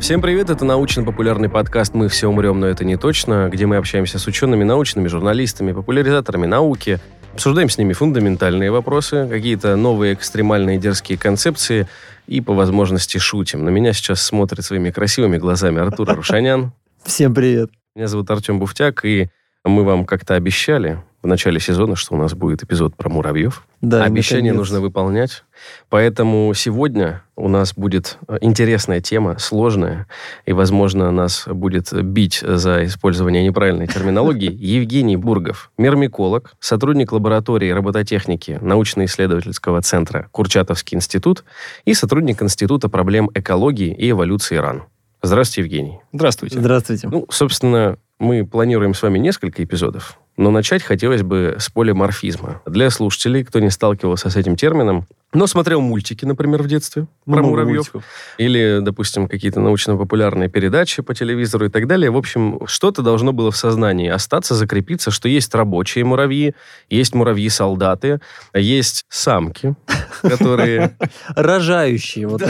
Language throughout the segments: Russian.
Всем привет, это научно-популярный подкаст «Мы все умрем, но это не точно», где мы общаемся с учеными, научными журналистами, популяризаторами науки, обсуждаем с ними фундаментальные вопросы, какие-то новые экстремальные дерзкие концепции и по возможности шутим. На меня сейчас смотрит своими красивыми глазами Артур Рушанян. Всем привет. Меня зовут Артем Буфтяк, и мы вам как-то обещали в начале сезона, что у нас будет эпизод про муравьев. Да, Обещание наконец. нужно выполнять. Поэтому сегодня у нас будет э, интересная тема, сложная, и, возможно, нас будет бить за использование неправильной терминологии Евгений Бургов, мирмиколог, сотрудник лаборатории робототехники научно-исследовательского центра Курчатовский институт и сотрудник Института проблем экологии и эволюции РАН. Здравствуйте, Евгений. Здравствуйте. Здравствуйте. Ну, собственно, мы планируем с вами несколько эпизодов, но начать хотелось бы с полиморфизма. Для слушателей, кто не сталкивался с этим термином, но смотрел мультики, например, в детстве про Много муравьев, мультиков. или, допустим, какие-то научно-популярные передачи по телевизору и так далее. В общем, что-то должно было в сознании остаться, закрепиться, что есть рабочие муравьи, есть муравьи-солдаты, есть самки, которые Рожающие. Вот.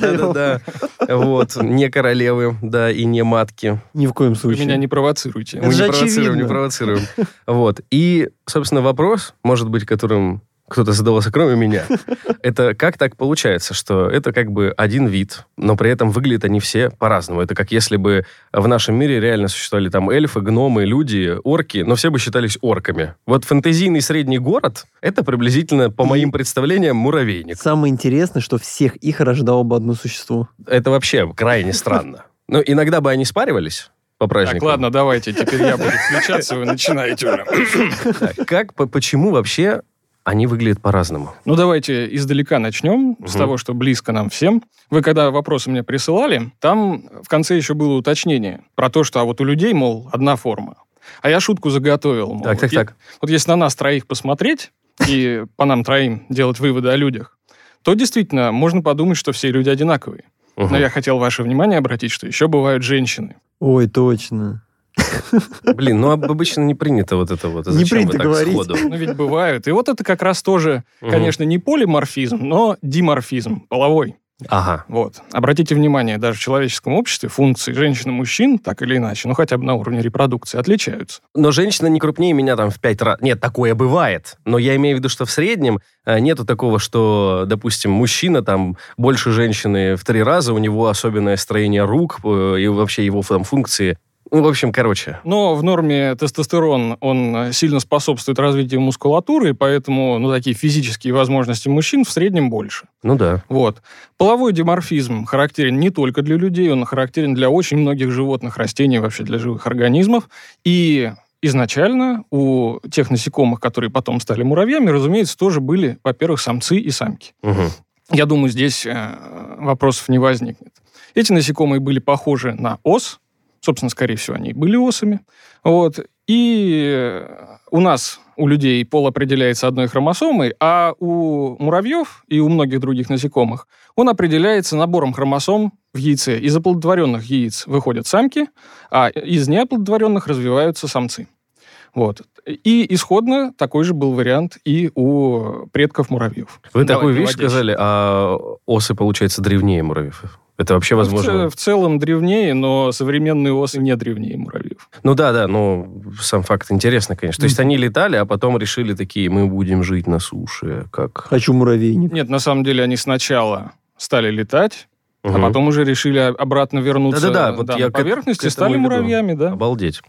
Да-да-да. Вот. Не королевы, да, и не матки. Ни в коем случае. меня не провоцируйте. Мы не провоцируем, не провоцируем. Вот. И, собственно, вопрос, может быть, которым кто-то задавался, кроме меня, это как так получается, что это как бы один вид, но при этом выглядят они все по-разному. Это как если бы в нашем мире реально существовали там эльфы, гномы, люди, орки, но все бы считались орками. Вот фэнтезийный средний город — это приблизительно, по моим представлениям, муравейник. Самое интересное, что всех их рождало бы одно существо. Это вообще крайне странно. Ну, иногда бы они спаривались по праздникам. Так, ладно, давайте, теперь я буду включаться, вы начинаете уже. Как, по- почему вообще они выглядят по-разному? Ну, давайте издалека начнем, с Мгм. того, что близко нам всем. Вы когда вопросы мне присылали, там в конце еще было уточнение про то, что а вот у людей, мол, одна форма. А я шутку заготовил. мол, Так, вот так, е- так. Вот если на нас троих посмотреть и по нам троим делать выводы о людях, то действительно можно подумать, что все люди одинаковые. Но я хотел ваше внимание обратить, что еще бывают женщины. Ой, точно. Блин, ну об- обычно не принято вот это вот. Не Зачем принято вы так говорить. сходу? Ну, ведь бывают. И вот это как раз тоже, конечно, не полиморфизм, но диморфизм, половой. Ага. Вот. Обратите внимание, даже в человеческом обществе функции женщин и мужчин, так или иначе, ну хотя бы на уровне репродукции, отличаются. Но женщина не крупнее меня там в пять раз. Нет, такое бывает. Но я имею в виду, что в среднем э, нету такого, что, допустим, мужчина там больше женщины в три раза, у него особенное строение рук э, и вообще его там функции. Ну, в общем, короче. Но в норме тестостерон, он э, сильно способствует развитию мускулатуры, и поэтому ну, такие физические возможности мужчин в среднем больше. Ну да. Вот. Половой диморфизм характерен не только для людей, он характерен для очень многих животных, растений, вообще для живых организмов. И изначально у тех насекомых, которые потом стали муравьями, разумеется, тоже были, во-первых, самцы и самки. Мгм. Я думаю, здесь э, вопросов не возникнет. Эти насекомые были похожи на ос, собственно, скорее всего, они были осами. Вот. И э, у нас, у людей, пол определяется одной хромосомой, а у муравьев и у многих других насекомых он определяется набором хромосом в яйце. Из оплодотворенных яиц выходят самки, а из неоплодотворенных развиваются самцы. Вот. И исходно такой же был вариант и у предков муравьев. Вы Давай, такую вещь сказали, а осы, получается, древнее муравьев. Это вообще В, возможно? в целом древнее, но современные осы не древнее муравьев. Ну да, да, ну сам факт интересно, конечно. То есть они летали, а потом решили такие, мы будем жить на суше, как... Хочу муравейник. Нет, на самом деле они сначала стали летать, а Мгм. потом уже решили обратно вернуться Да-да-да, вот я на к- поверхность к и стали муравьями, да. Обалдеть.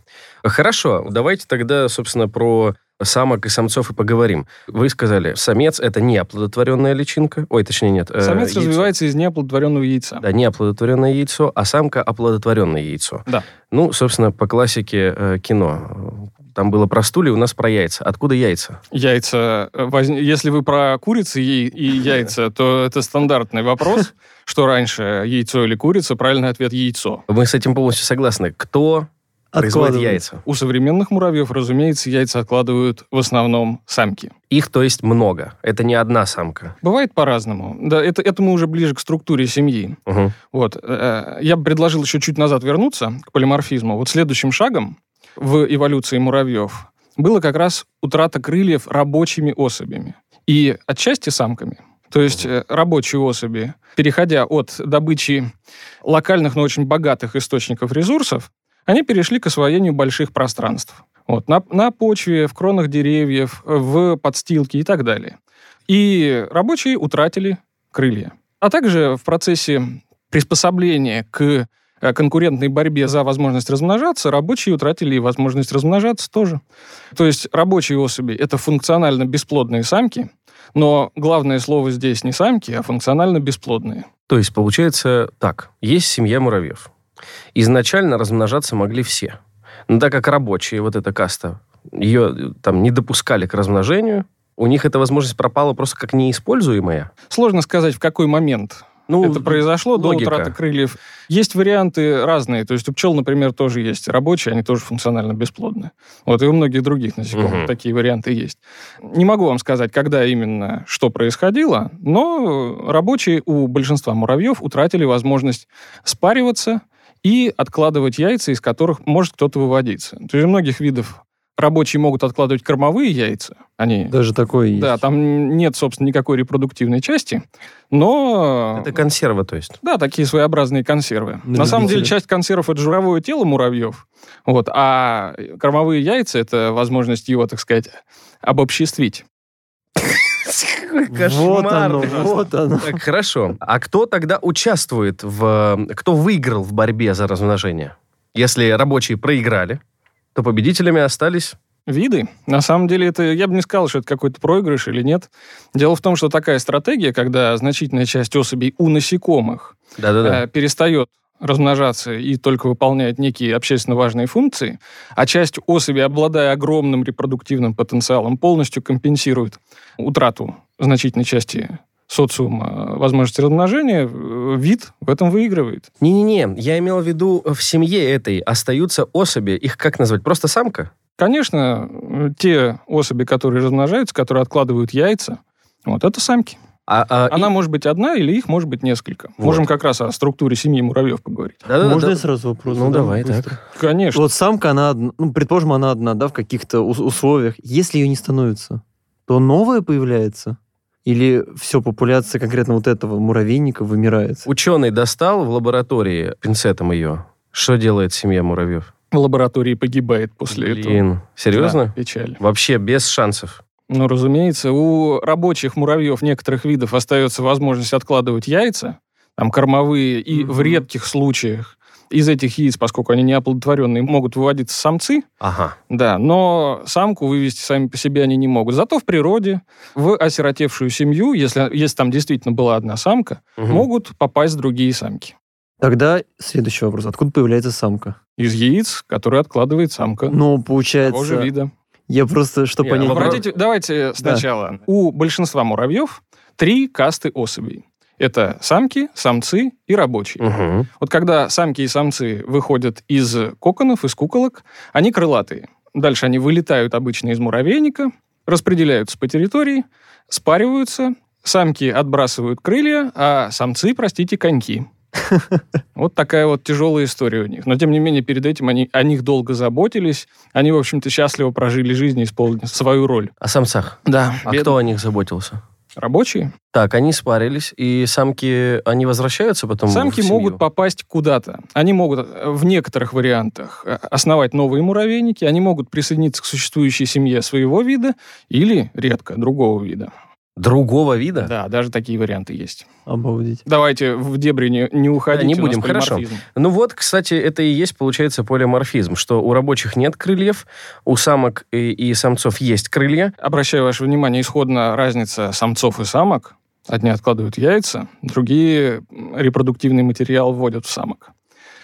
Хорошо, давайте тогда, собственно, про самок и самцов и поговорим. Вы сказали, самец — это не оплодотворенная личинка. Ой, точнее, нет. э, Самец яйцо. развивается из неоплодотворенного яйца. Да, не оплодотворенное яйцо, а самка — оплодотворенное яйцо. Да. Ну, собственно, по классике э, кино. Там было про стулья, у нас про яйца. Откуда яйца? Яйца, э, воз- если вы про курицы и, и яйца, то это стандартный вопрос, что раньше, яйцо или курица, правильный ответ яйцо. Мы с этим полностью согласны. Кто Откладывают. яйца? У современных муравьев, разумеется, яйца откладывают в основном самки. Их, то есть, много. Это не одна самка. Бывает по-разному. Да, это, это мы уже ближе к структуре семьи. Мгм. Вот. э, Я бы предложил еще чуть назад вернуться к полиморфизму. Вот следующим шагом в эволюции муравьев было как раз утрата крыльев рабочими особями. И отчасти самками. То есть э, рабочие особи, переходя от добычи локальных, но очень богатых источников ресурсов, они перешли к освоению больших пространств. Вот, на, на почве, в кронах деревьев, в подстилке и так далее. И рабочие утратили крылья. А также в процессе приспособления к э, конкурентной борьбе за возможность размножаться, рабочие утратили и возможность размножаться тоже. То есть рабочие особи — это функционально бесплодные самки, но главное слово здесь не самки, а функционально бесплодные. То есть получается так. Есть семья муравьев. Изначально размножаться могли все. Но так как рабочие, вот эта каста, ее там не допускали к размножению, у них эта возможность пропала просто как неиспользуемая. Сложно сказать, в какой момент Ну, это произошло логика. до утраты крыльев. Есть варианты разные. То есть у пчел, например, тоже есть рабочие, они тоже функционально бесплодны. Вот и у многих других насекомых Мгм. такие варианты есть. Не могу вам сказать, когда именно что происходило, но рабочие у большинства муравьев утратили возможность спариваться и откладывать яйца, из которых может кто-то выводиться. То есть у многих видов рабочие могут откладывать кормовые яйца. Они Даже такое есть. да, там нет, собственно, никакой репродуктивной части, но... Это консерва, то есть. Да, такие своеобразные консервы. На На самом деле, часть консервов это жировое тело муравьев, вот, а кормовые яйца это возможность его, так сказать, обобществить. Вот оно, вот оно. Так, хорошо. А кто тогда участвует в... Кто выиграл в борьбе за размножение? Если рабочие проиграли, то победителями остались... Виды. На самом деле, это я бы не сказал, что это какой-то проигрыш или нет. Дело в том, что такая стратегия, когда значительная часть особей у насекомых Да-да-да. э, перестает размножаться и только выполняет некие общественно важные функции, а часть особей, обладая огромным репродуктивным потенциалом, полностью компенсирует утрату значительной части социума возможности размножения, э, вид в этом выигрывает. Не-не-не, я имел в виду, в семье этой остаются особи, их как назвать? Просто самка? Конечно, э, те особи, которые размножаются, которые откладывают яйца, вот это самки. А, а, Она и- может быть одна или их может быть несколько. Вот. Можем как раз о структуре семьи муравьев поговорить. Да-да-да, Можно да. я сразу вопрос? Ну, задам давай, быстро? так. Конечно. Вот самка, она, одна- ну, предположим, она одна, да, в каких-то ус- условиях. Если ее не становится, то новая появляется? Или все, популяция конкретно вот этого муравейника вымирает? Ученый достал в лаборатории пинцетом ее. Что делает семья муравьев? В лаборатории погибает после этого. Блин, серьезно? Да, печаль. Вообще без шансов. Ну, разумеется, у рабочих муравьев некоторых видов остается возможность откладывать яйца, там кормовые, и Мгм. в редких случаях из этих яиц, поскольку они неоплодотворенные, могут выводиться самцы, Ага. да, но самку вывести сами по себе они не могут. Зато в природе, в осиротевшую семью, если, если там действительно была одна самка, Мгм. могут попасть другие самки. Тогда следующий вопрос. Откуда появляется самка? Из яиц, которые откладывает самка Ну, того же получается... вида. Я просто, что Не, понять... Обратите, давайте сначала. У большинства муравьев три касты особей. Это самки, самцы и рабочие. Мгм. Вот когда самки и самцы выходят из коконов, из куколок, они крылатые. Дальше они вылетают обычно из муравейника, распределяются по территории, спариваются, самки отбрасывают крылья, а самцы, простите, коньки. Вот такая вот тяжелая история у них. Но, тем не менее, перед этим они о них долго заботились. Они, в общем-то, счастливо прожили жизнь и исполнили свою роль. О самцах. Да. А кто о них заботился? Рабочие. Так, они спарились, и самки, они возвращаются потом Самки могут попасть куда-то. Они могут э, в некоторых вариантах э, основать новые муравейники, они могут присоединиться к существующей семье своего вида или, редко, другого вида. Другого вида? Да, даже такие варианты есть. Обалдеть. Давайте в дебри не, не уходить. не у нас будем, хорошо. Ну вот, кстати, это и есть, получается, полиморфизм, что у рабочих нет крыльев, у самок и, и самцов есть крылья. Обращаю ваше внимание, исходно разница самцов и самок. Одни откладывают яйца, другие репродуктивный материал вводят в самок.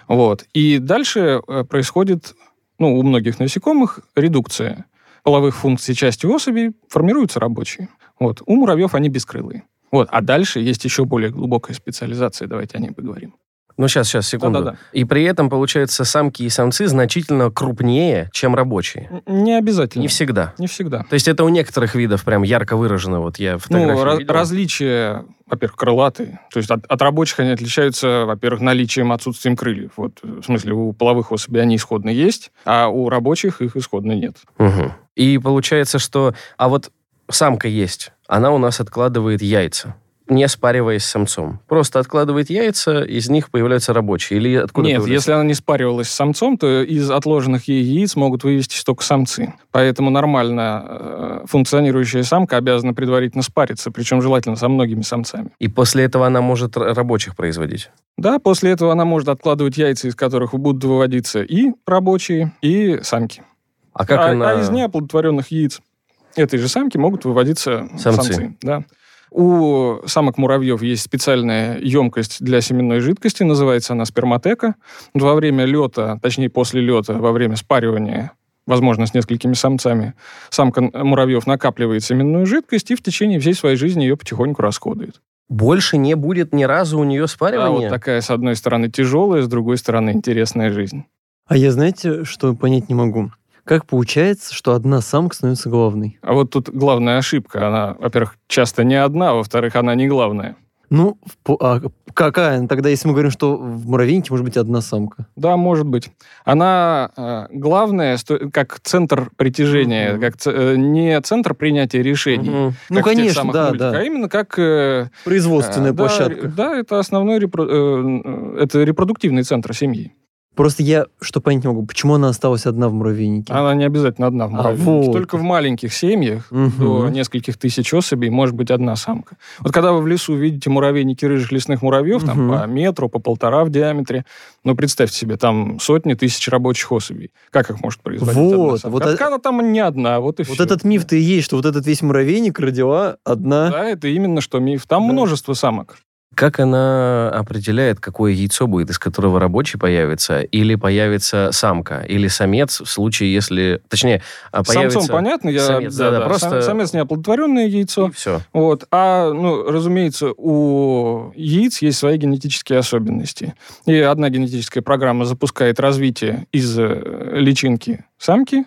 Вот. И дальше э, происходит, ну, у многих насекомых редукция половых функций части особей, формируются рабочие. Вот. У муравьев они бескрылые. Вот. А дальше есть еще более глубокая специализация, давайте о ней поговорим. Ну, сейчас, сейчас, секунду. Да-да-да. И при этом, получается, самки и самцы значительно крупнее, чем рабочие. Не обязательно. Не всегда. Не всегда. То есть это у некоторых видов прям ярко выражено. Вот я Ну, ra- видел. различия, во-первых, крылатые. То есть от, от рабочих они отличаются, во-первых, наличием, отсутствием крыльев. Вот, э, в смысле, у половых особей они исходно есть, а у рабочих их исходно нет. Мгм. И получается, что... А вот самка есть, она у нас откладывает яйца. не спариваясь с самцом. Просто откладывает яйца, из них появляются рабочие. Или откуда Нет, если она не спаривалась с самцом, то из отложенных ей яиц могут вывестись только самцы. Поэтому нормально э, функционирующая самка обязана предварительно спариться, причем желательно со многими самцами. И после этого она может рабочих производить. Да, после этого она может откладывать яйца, из которых будут выводиться и рабочие, и самки. А как а, она... а из неоплодотворенных яиц этой же самки могут выводиться Самцы. самцы. да. У самок муравьев есть специальная емкость для семенной жидкости, называется она сперматека. Во время лета, точнее после лета, во время спаривания, возможно, с несколькими самцами, самка муравьев накапливает семенную жидкость и в течение всей своей жизни ее потихоньку расходует. Больше не будет ни разу у нее А вот спаривания? такая, с одной стороны, тяжелая, с другой стороны, интересная жизнь. А я, знаете, что понять не могу? Как получается, что одна самка становится главной? А вот тут главная ошибка. Она, во-первых, часто не одна, а во-вторых, она не главная. Ну, а какая тогда, если мы говорим, что в муравейнике может быть одна самка? Да, может быть. Она э, главная, как центр притяжения, Мгм. как э, не центр принятия решений. Мгм. Ну, конечно, да, мультиках, да. А именно как... э, Производственная э, да, площадка. Да, это основной репро- э, это репродуктивный центр семьи. Просто я что понять не могу, почему она осталась одна в муравейнике? Она не обязательно одна в А, муравейнике. вот. Только в маленьких семьях Мгм. до нескольких тысяч особей может быть одна самка. Вот когда вы в лесу видите муравейники рыжих лесных муравьев, там Мгм. по метру, по полтора в диаметре, ну, представьте себе, там сотни тысяч рабочих особей. Как их может производить одна Вот, самка? вот А так она там не одна, вот и Вот все. этот миф-то и есть, что вот этот весь муравейник родила одна. Да, это именно что миф. Там Да. множество самок. Как она определяет, какое яйцо будет, из которого рабочий появится, или появится самка, или самец в случае, если... Точнее, а появится... Самцом понятно, я... самец, да-да, просто- Сам- Самец неоплодотворенное яйцо. Все. Вот. А, ну, разумеется, у яиц есть свои генетические особенности. И одна генетическая программа запускает развитие из э, личинки самки,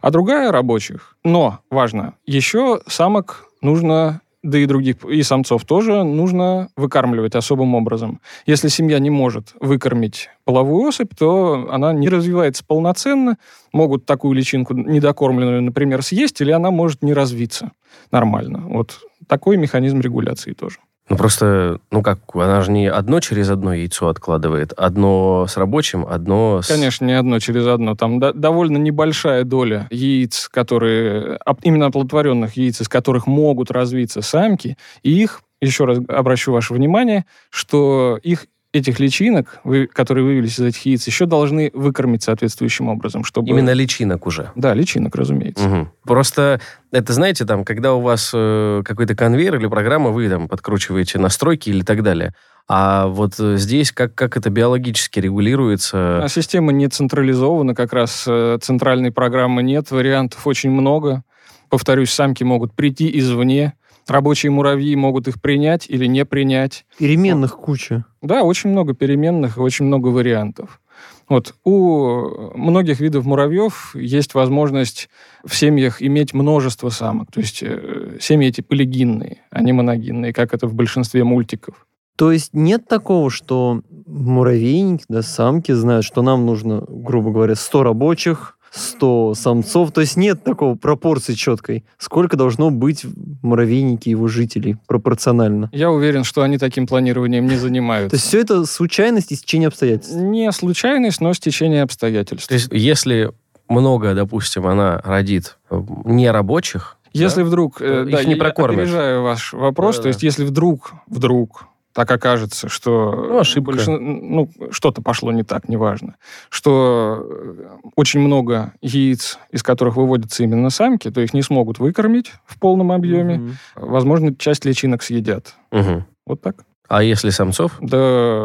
а другая рабочих. Но, важно, еще самок нужно да и других, и самцов тоже нужно выкармливать особым образом. Если семья не может выкормить половую особь, то она не развивается полноценно, могут такую личинку недокормленную, например, съесть, или она может не развиться нормально. Вот такой механизм регуляции тоже. Ну просто, ну как, она же не одно через одно яйцо откладывает, одно с рабочим, одно с... Конечно, не одно через одно. Там до- довольно небольшая доля яиц, которые... Именно оплодотворенных яиц, из которых могут развиться самки, и их, еще раз обращу ваше внимание, что их этих личинок, вы- которые вывелись из этих яиц, еще должны выкормить соответствующим образом, чтобы... Именно личинок уже. Да, личинок, разумеется. Мгм. Просто это, знаете, там, когда у вас э, какой-то конвейер или программа, вы там подкручиваете настройки или так далее. А вот э, здесь как, как это биологически регулируется? А система не централизована, как раз э, центральной программы нет, вариантов очень много. Повторюсь, самки могут прийти извне, рабочие муравьи могут их принять или не принять. Переменных куча. Да, очень много переменных, и очень много вариантов. Вот у многих видов муравьев есть возможность в семьях иметь множество самок. То есть э, семьи эти полигинные, а не моногинные, как это в большинстве мультиков. То есть нет такого, что муравейник, да, самки знают, что нам нужно, грубо говоря, 100 рабочих, 100 самцов. То есть нет такого пропорции четкой. Сколько должно быть в муравейнике его жителей пропорционально. Я уверен, что они таким планированием не занимаются. То есть все это случайность и стечение обстоятельств. Не случайность, но стечение обстоятельств. То есть если много, допустим, она родит э, нерабочих, Если да? вдруг... э, Их да, не я прокормишь. опережаю ваш вопрос. Да-да-да. То есть если вдруг, вдруг так окажется, что... Ну, ошибка. Ну, что-то пошло не так, неважно. Что э, очень много яиц, из которых выводятся именно самки, то их не смогут выкормить в полном объеме. Мгм. Возможно, часть личинок съедят. Мгм. Вот так. а если самцов? Да,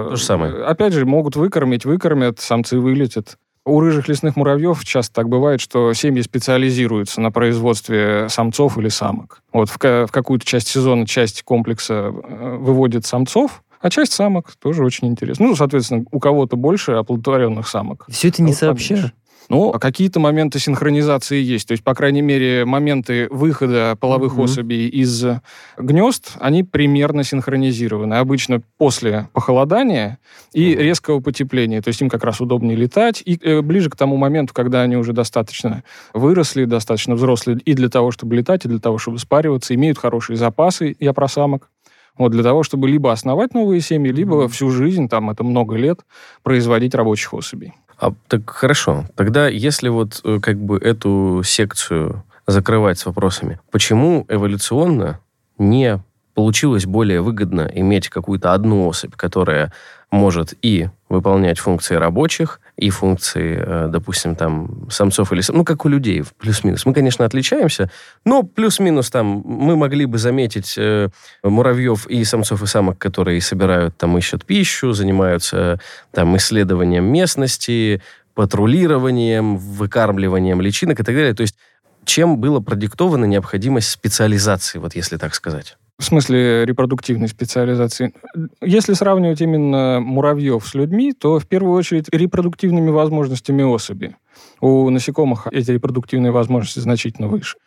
То же самое. э, Опять же, могут выкормить, выкормят, самцы вылетят. У рыжих лесных муравьев часто так бывает, что семьи специализируются на производстве самцов или самок. Вот в, в какую-то часть сезона часть комплекса э, выводит самцов, а часть самок тоже очень интересно. Ну, соответственно, у кого-то больше оплодотворенных самок. Все это не Вот сообща. Ну, а какие-то моменты синхронизации есть. То есть, по крайней мере, моменты выхода половых Мгм. особей из гнезд, они примерно синхронизированы. Обычно после похолодания и Мгм. резкого потепления. То есть им как раз удобнее летать. И э, ближе к тому моменту, когда они уже достаточно выросли, достаточно взрослые и для того, чтобы летать, и для того, чтобы спариваться, имеют хорошие запасы, я про самок. Вот для того, чтобы либо основать новые семьи, либо всю жизнь, там это много лет, производить рабочих особей. А, так хорошо. Тогда, если вот э, как бы эту секцию закрывать с вопросами, почему эволюционно не получилось более выгодно иметь какую-то одну особь, которая может и выполнять функции рабочих, и функции, э, допустим, там, самцов или... Ну, как у людей, плюс-минус. Мы, конечно, отличаемся, но плюс-минус там мы могли бы заметить э, муравьев и самцов, и самок, которые собирают, там, ищут пищу, занимаются там исследованием местности, патрулированием, выкармливанием личинок и так далее. То есть чем была продиктована необходимость специализации, вот если так сказать? В смысле репродуктивной специализации. Если сравнивать именно муравьев с людьми, то в первую очередь репродуктивными возможностями особи. У насекомых эти репродуктивные возможности значительно выше.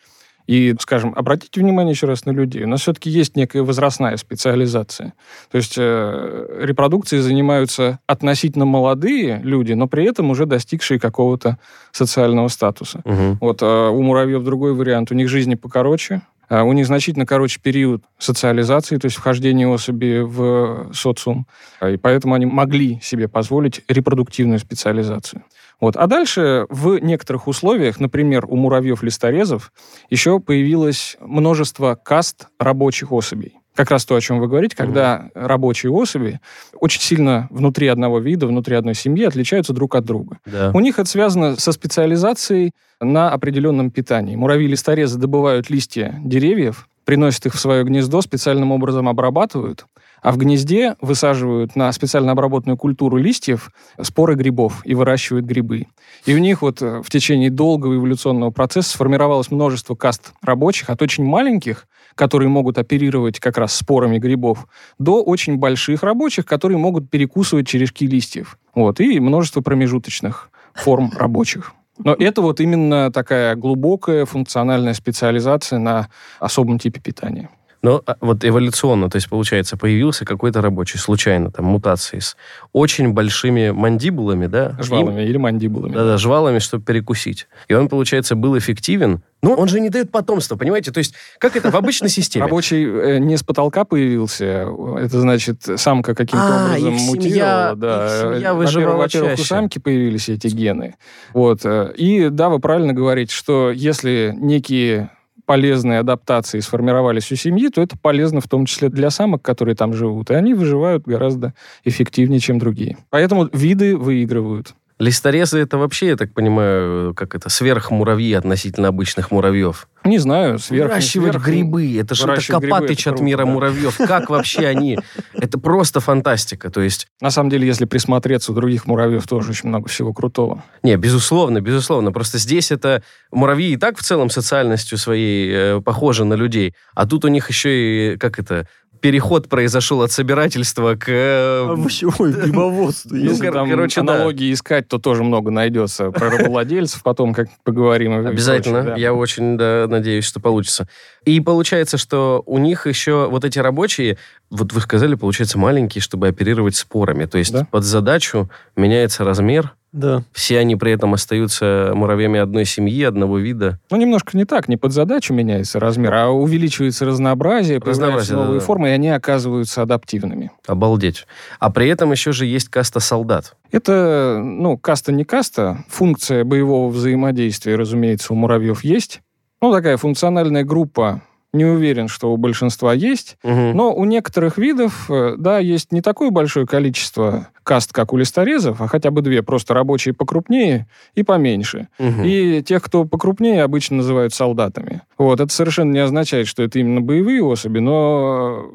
И, скажем, обратите внимание еще раз на людей. У нас все-таки есть некая возрастная специализация. То есть э, репродукцией занимаются относительно молодые люди, но при этом уже достигшие какого-то социального статуса. Мгм. Вот а у муравьев другой вариант. У них жизни покороче, у них значительно короче период социализации, то есть вхождения особи в социум. А, И поэтому они могли себе позволить репродуктивную специализацию. Вот. А дальше в некоторых условиях, например, у муравьев-листорезов, еще появилось множество каст рабочих особей. Как раз то, о чем вы говорите, когда рабочие особи очень сильно внутри одного вида, внутри одной семьи отличаются друг от друга. Да. У них это связано со специализацией на определенном питании. Муравьи-листорезы добывают листья деревьев, приносят их в свое гнездо, специальным образом обрабатывают, а в гнезде высаживают на специально обработанную культуру листьев споры грибов и выращивают грибы. И у них вот э, в течение долгого эволюционного процесса сформировалось множество каст рабочих, от очень маленьких, которые могут оперировать как раз спорами грибов, до очень больших рабочих, которые могут перекусывать черешки листьев. Вот, и множество промежуточных форм рабочих. Но это вот именно такая глубокая функциональная специализация на особом типе питания. Но а, вот эволюционно, то есть, получается, появился какой-то рабочий, случайно, там, мутации с очень большими мандибулами, да? Жвалами или мандибулами. Да-да, жвалами, чтобы перекусить. И он, получается, был эффективен. Но он же не дает потомства, понимаете? То есть, как это в обычной системе? Рабочий э, не с потолка появился, это значит, самка каким-то А, образом мутировала. Да. Во-первых, выживала Во-первых, у самки появились эти гены. Вот. э, И да, вы правильно говорите, что если некие полезные адаптации сформировались у семьи, то это полезно в том числе для самок, которые там живут. И они выживают гораздо эффективнее, чем другие. Поэтому виды выигрывают. Листорезы это вообще, я так понимаю, как это, сверхмуравьи относительно обычных муравьев. Не знаю, сверх... Выращивать сверх- грибы, это же это грибы, Копатыч это от мира да. муравьев. Как вообще они? Это просто фантастика. То есть, На самом деле, если присмотреться, у других муравьев тоже очень много всего крутого. не, безусловно, безусловно. Просто здесь это муравьи и так в целом социальностью своей э, похожи на людей. А тут у них еще и, как это, переход произошел от собирательства к... э, Овощевое грибоводство. Ну, Если кор- там короче, да. аналогии искать, то тоже много найдется про рабовладельцев, потом как поговорим. Обязательно. прочее, да. Я очень да, надеюсь, что получится. И получается, что у них еще вот эти рабочие, вот вы сказали, получается, маленькие, чтобы оперировать спорами. То есть Да. под задачу меняется размер, Да. все они при этом остаются муравьями одной семьи, одного вида. Ну, немножко не так, не под задачу меняется размер, а увеличивается разнообразие, появляются Разнообразие, новые да-да. формы, и они оказываются адаптивными. Обалдеть. А при этом еще же есть каста солдат. Это, ну, каста не каста, функция боевого взаимодействия, разумеется, у муравьев есть. Ну, такая функциональная группа, не уверен, что у большинства есть, Мгм. Но у некоторых видов, э, да, есть не такое большое количество каст, как у листорезов, а хотя бы две, просто рабочие покрупнее и поменьше. Мгм. И тех, кто покрупнее, обычно называют солдатами. Вот, это совершенно не означает, что это именно боевые особи, но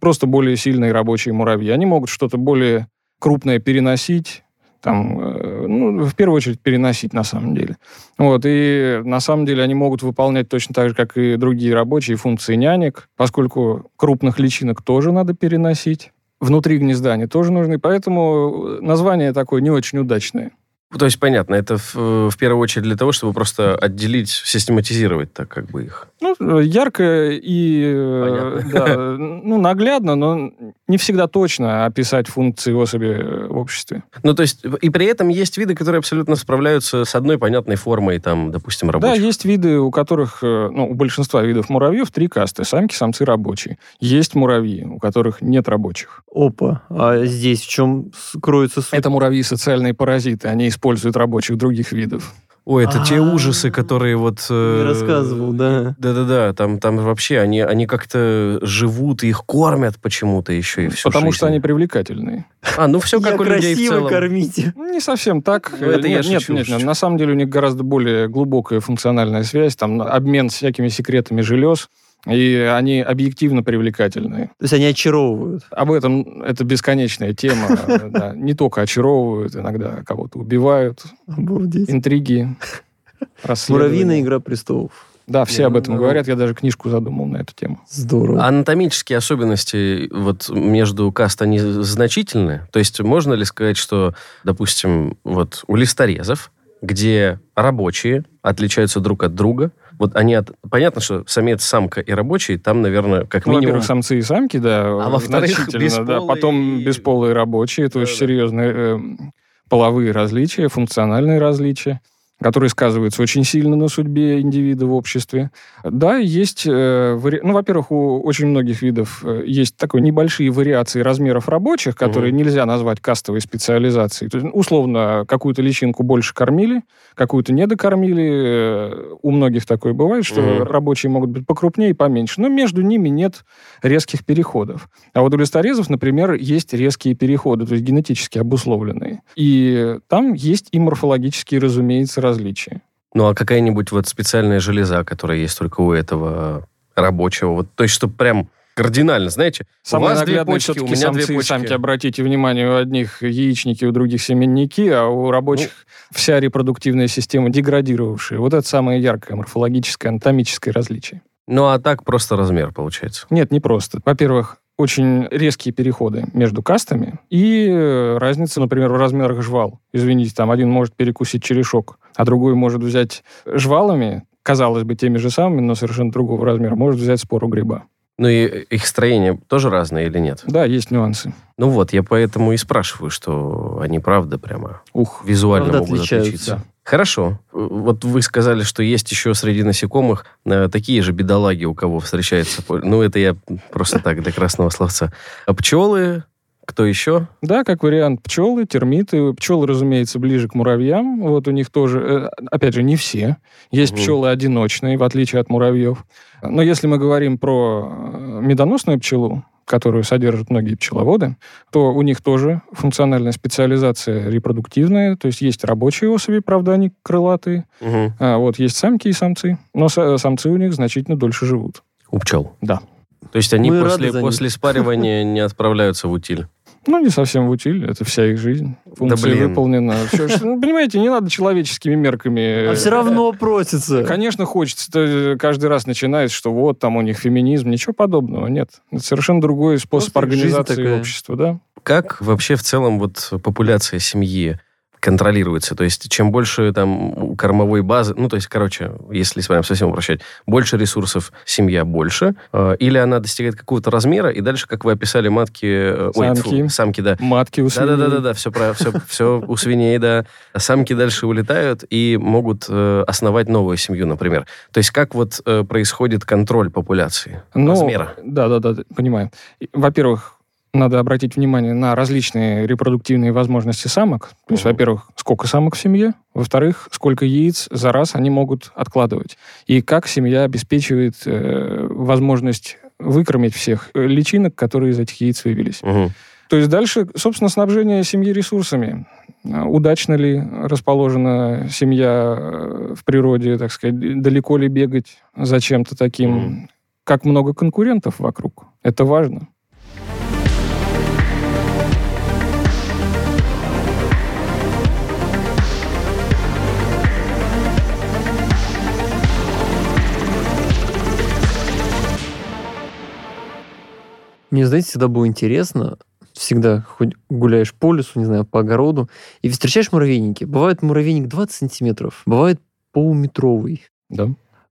просто более сильные рабочие муравьи. Они могут что-то более крупное переносить, там, э, ну, в первую очередь переносить на самом деле. Вот, и на самом деле они могут выполнять точно так же, как и другие рабочие функции нянек, поскольку крупных личинок тоже надо переносить. Внутри гнезда они тоже нужны, поэтому название такое не очень удачное. То есть, понятно, это в, в первую очередь для того, чтобы просто отделить, систематизировать так как бы их. Ну, э, ярко и э, Понятно. да, ну, наглядно, но не всегда точно описать функции особи э, в обществе. Ну, то есть, и при этом есть виды, которые абсолютно справляются с одной понятной формой, там, допустим, рабочих. Да, есть виды, у которых, э, ну, у большинства видов муравьев три касты. Самки, самцы, рабочие. Есть муравьи, у которых нет рабочих. Опа, а здесь в чем кроется суть? Это муравьи социальные паразиты. Они используют рабочих других видов. Ой, это те А-а-а. ужасы, которые вот... э, рассказывал, да. Да-да-да, там, там вообще они, они как-то живут, и их кормят почему-то еще и всю потому что жизнь. они привлекательные. А, ну все как Я у людей в красиво целом. кормите. Не совсем так. Ну, это я нет, нет, шучу, нет, нет. шучу. На самом деле у них гораздо более глубокая функциональная связь, там обмен всякими секретами желез, и они объективно привлекательные. То есть они очаровывают. Об этом это бесконечная тема. Не только очаровывают, иногда кого-то убивают, Обалдеть. интриги. Муравьиная игра престолов. Да, все Я об этом ну, говорят. Я даже книжку задумал на эту тему. Здорово. Анатомические особенности вот между каст, они значительны? То есть можно ли сказать, что, допустим, вот у листорезов, где рабочие отличаются друг от друга, вот они от... Понятно, что самец, самка и рабочий, там, наверное, как Ну, минимум... во-первых, самцы и самки, да. А во-вторых, да. Потом и- бесполые рабочие. Это очень Да-да. серьезные э, половые различия, функциональные различия которые сказываются очень сильно на судьбе индивида в обществе. Да, есть, э, ну, во-первых, у очень многих видов э, есть такой небольшие вариации размеров рабочих, которые нельзя назвать кастовой специализацией. То есть, условно, какую-то личинку больше кормили, какую-то не докормили. Э, У многих такое бывает, что Мгм. рабочие могут быть покрупнее и поменьше, но между ними нет резких переходов. А вот у листорезов, например, есть резкие переходы, то есть генетически обусловленные. И там есть и морфологические, разумеется, различия. Ну, а какая-нибудь вот специальная железа, которая есть только у этого рабочего, вот, то есть, чтобы прям кардинально, знаете, Самое у вас две почки, у меня две самцы и почки. самки. Обратите внимание, у одних яичники, у других семенники, а у рабочих Ну. вся репродуктивная система деградировавшая. Вот это самое яркое морфологическое, анатомическое различие. Ну, а так просто размер получается. Нет, не просто. Во-первых, очень резкие переходы между кастами и э, разница, например, в размерах жвал. Извините, там один может перекусить черешок, а другой может взять жвалами, казалось бы, теми же самыми, но совершенно другого размера, может взять спору гриба. Ну, и их строение тоже разное или нет? Да, есть нюансы. Ну вот, я поэтому и спрашиваю, что они правда прямо Ух. визуально Правда могут отличаются. отличиться. Хорошо. Вот вы сказали, что есть еще среди насекомых э, такие же бедолаги, у кого встречается... Ну, это я просто так, для красного словца. А пчелы, кто еще? Да, как вариант пчелы, термиты. Пчелы, разумеется, ближе к муравьям. Вот у них тоже, э, опять же, не все. Есть Мгм. пчелы одиночные, в отличие от муравьев. Но если мы говорим про э, медоносную пчелу, которую содержат многие пчеловоды, то у них тоже функциональная специализация репродуктивная, то есть есть рабочие особи, правда, они крылатые, Мгм. а вот есть самки и самцы, но са- самцы у них значительно дольше живут. У пчел. Да. То есть они Мы после, после спаривания не отправляются в утиль. Ну, не совсем в утиль, это вся их жизнь. Функция блин. выполнена. Всё, что- ну, понимаете, не надо человеческими мерками. А все равно просится. Конечно, хочется. Ты каждый раз начинает, что вот там у них феминизм. Ничего подобного. Нет. Это совершенно другой способ Просто организации общества, да? Как вообще в целом вот популяция семьи контролируется? То есть чем больше там кормовой базы, ну, то есть, короче, если с вами совсем упрощать, больше ресурсов семья больше, э, или она достигает какого-то размера, и дальше, как вы описали, матки... э, ой, фу, Самки. самки, да. Матки у свиней. Да-да-да, все, про, все, все у свиней, да. Самки дальше улетают и могут э, основать новую семью, например. То есть как вот э, происходит контроль популяции? Ну, размера? Да, да, да, понимаю. Во-первых, надо обратить внимание на различные репродуктивные возможности самок. То есть, Мгм. во-первых, сколько самок в семье, во-вторых, сколько яиц за раз они могут откладывать. И как семья обеспечивает э, возможность выкормить всех э, личинок, которые из этих яиц вывелись. Мгм. То есть дальше, собственно, снабжение семьи ресурсами. А, Удачно ли расположена семья э, в природе, так сказать, далеко ли бегать за чем-то таким, Мгм. как много конкурентов вокруг. Это важно. Мне, знаете, всегда было интересно, всегда хоть гуляешь по лесу, не знаю, по огороду, и встречаешь муравейники. Бывает муравейник 20 сантиметров, бывает полуметровый, Да.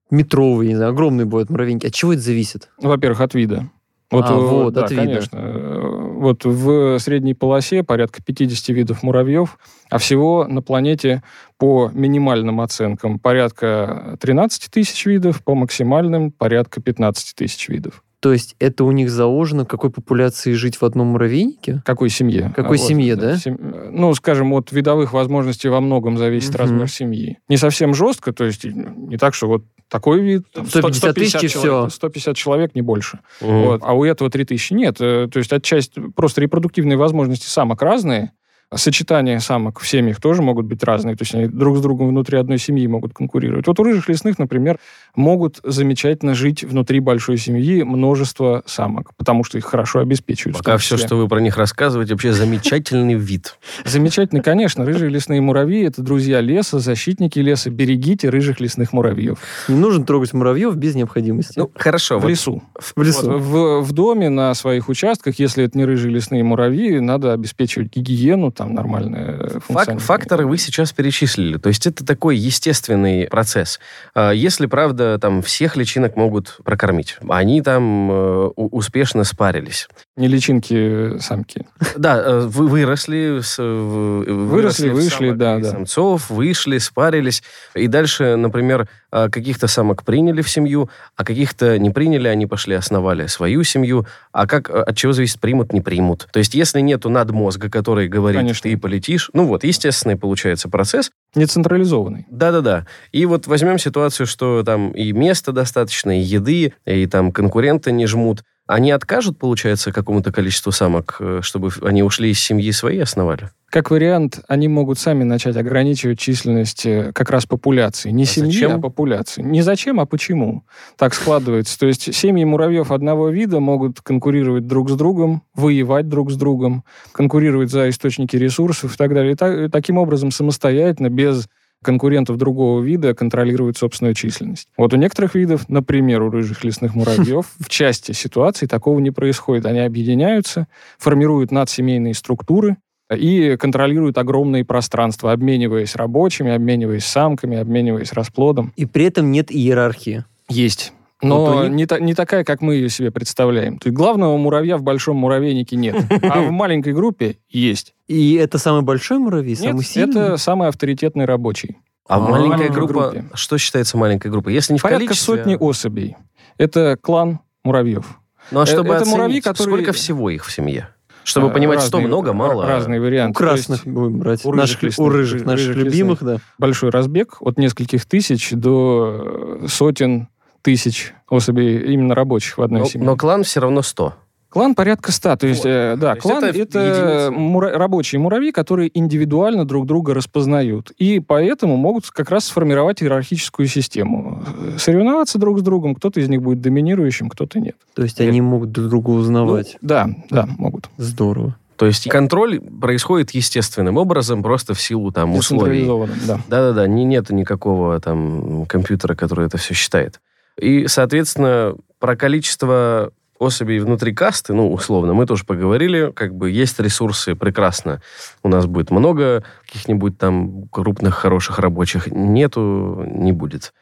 метровый, не знаю, огромные бывают муравейники. От чего это зависит? Во-первых, от вида. Вот, А, вот, да, от вида. конечно. Э, Вот в средней полосе порядка 50 видов муравьев, а всего на планете по минимальным оценкам порядка 13 тысяч видов, по максимальным порядка 15 тысяч видов. То есть это у них заложено, какой популяции жить в одном муравейнике? Какой семье? Какой семье, да? Сем- Ну, скажем, от видовых возможностей во многом зависит Мгм. размер семьи. Не совсем жестко, то есть не так, что вот такой вид... там, 150 тысяч и человек, всё. 150 человек, не больше. Мгм. Вот. А у этого 3000 нет. Э, То есть отчасти просто репродуктивные возможности самок разные, сочетания самок в семьях тоже могут быть разные, то есть они друг с другом внутри одной семьи могут конкурировать. Вот у рыжих лесных, например, могут замечательно жить внутри большой семьи множество самок, потому что их хорошо обеспечивают. Пока все, что вы про них рассказываете, вообще замечательный вид. Замечательно, конечно. Рыжие лесные муравьи – это друзья леса, защитники леса. Берегите рыжих лесных муравьев. Не нужно трогать муравьев без необходимости. Ну, хорошо. В вот лесу. в лесу. Вот в, в доме, на своих участках, если это не рыжие лесные муравьи, надо обеспечивать гигиену, там нормальное Фак- функционирование. факторы вы сейчас перечислили. То есть это такой естественный процесс. А Если, правда, там всех личинок могут прокормить, они там э, успешно спарились. Не личинки, самки. Да, э, вы выросли, с- в- Выросли, в вышли, да, да. самцов, вышли, спарились. И дальше, например, э, каких-то самок приняли в семью, а каких-то не приняли, они пошли, основали свою семью. А как, э, от чего зависит, примут, не примут? То есть если нету надмозга, который говорит, Конечно. ты полетишь, ну вот, естественный получается процесс. Не централизованный. Да-да-да. И вот возьмем ситуацию, что там и места достаточно, и еды, и там конкуренты не жмут. Они откажут, получается, какому-то количеству самок, э, чтобы они ушли из семьи своей и основали? Как вариант, они могут сами начать ограничивать численность э, как раз популяции. Не А семьи, зачем? а популяции. Не зачем, а почему. Так складывается. То есть семьи муравьев одного вида могут конкурировать друг с другом, воевать друг с другом, конкурировать за источники ресурсов и так далее. И та- и таким образом самостоятельно, без конкурентов другого вида контролировать собственную численность. Вот у некоторых видов, например, у рыжих лесных муравьев, в части ситуаций такого не происходит. Они объединяются, формируют надсемейные структуры, и контролируют огромные пространства, обмениваясь рабочими, обмениваясь самками, обмениваясь расплодом. И при этом нет иерархии. Есть. Но Вот у не, та- не такая, как мы ее себе представляем. То есть главного муравья в большом муравейнике нет, а в маленькой группе есть. И это самый большой муравей, Нет, самый сильный? это самый авторитетный рабочий. А, А, маленькая маленькой группа, группе. что считается маленькой группой? Если не в Порядка количестве... сотни особей. Это клан муравьев. Ну а Э, чтобы это оценить, муравьи, которые- сколько всего их в семье? Чтобы Э, понимать, что разные- много, мало. Разные У варианты. То красных есть будем брать. у наших, рыжих лесных- у рыжих, ры- наших рыжих любимых, да. большой разбег от нескольких тысяч до э, сотен тысяч особей именно рабочих в одной Но, семье. но клан все равно 100. Клан порядка ста. То есть, Вот. э, да, То есть клан это это, единицы. мура- рабочие муравьи, которые индивидуально друг друга распознают. И поэтому могут как раз сформировать иерархическую систему. Соревноваться друг с другом. Кто-то из них будет доминирующим, кто-то нет. То есть они могут друг друга узнавать. Да, да, могут. Здорово. То есть контроль происходит естественным образом, просто в силу там условий. Да. Да-да-да, не, нет никакого там компьютера, который это все считает. И, соответственно, про количество особей внутри касты, ну, условно, мы тоже поговорили, как бы есть ресурсы, прекрасно. У нас будет много каких-нибудь там крупных, хороших рабочих. Нету, не будет.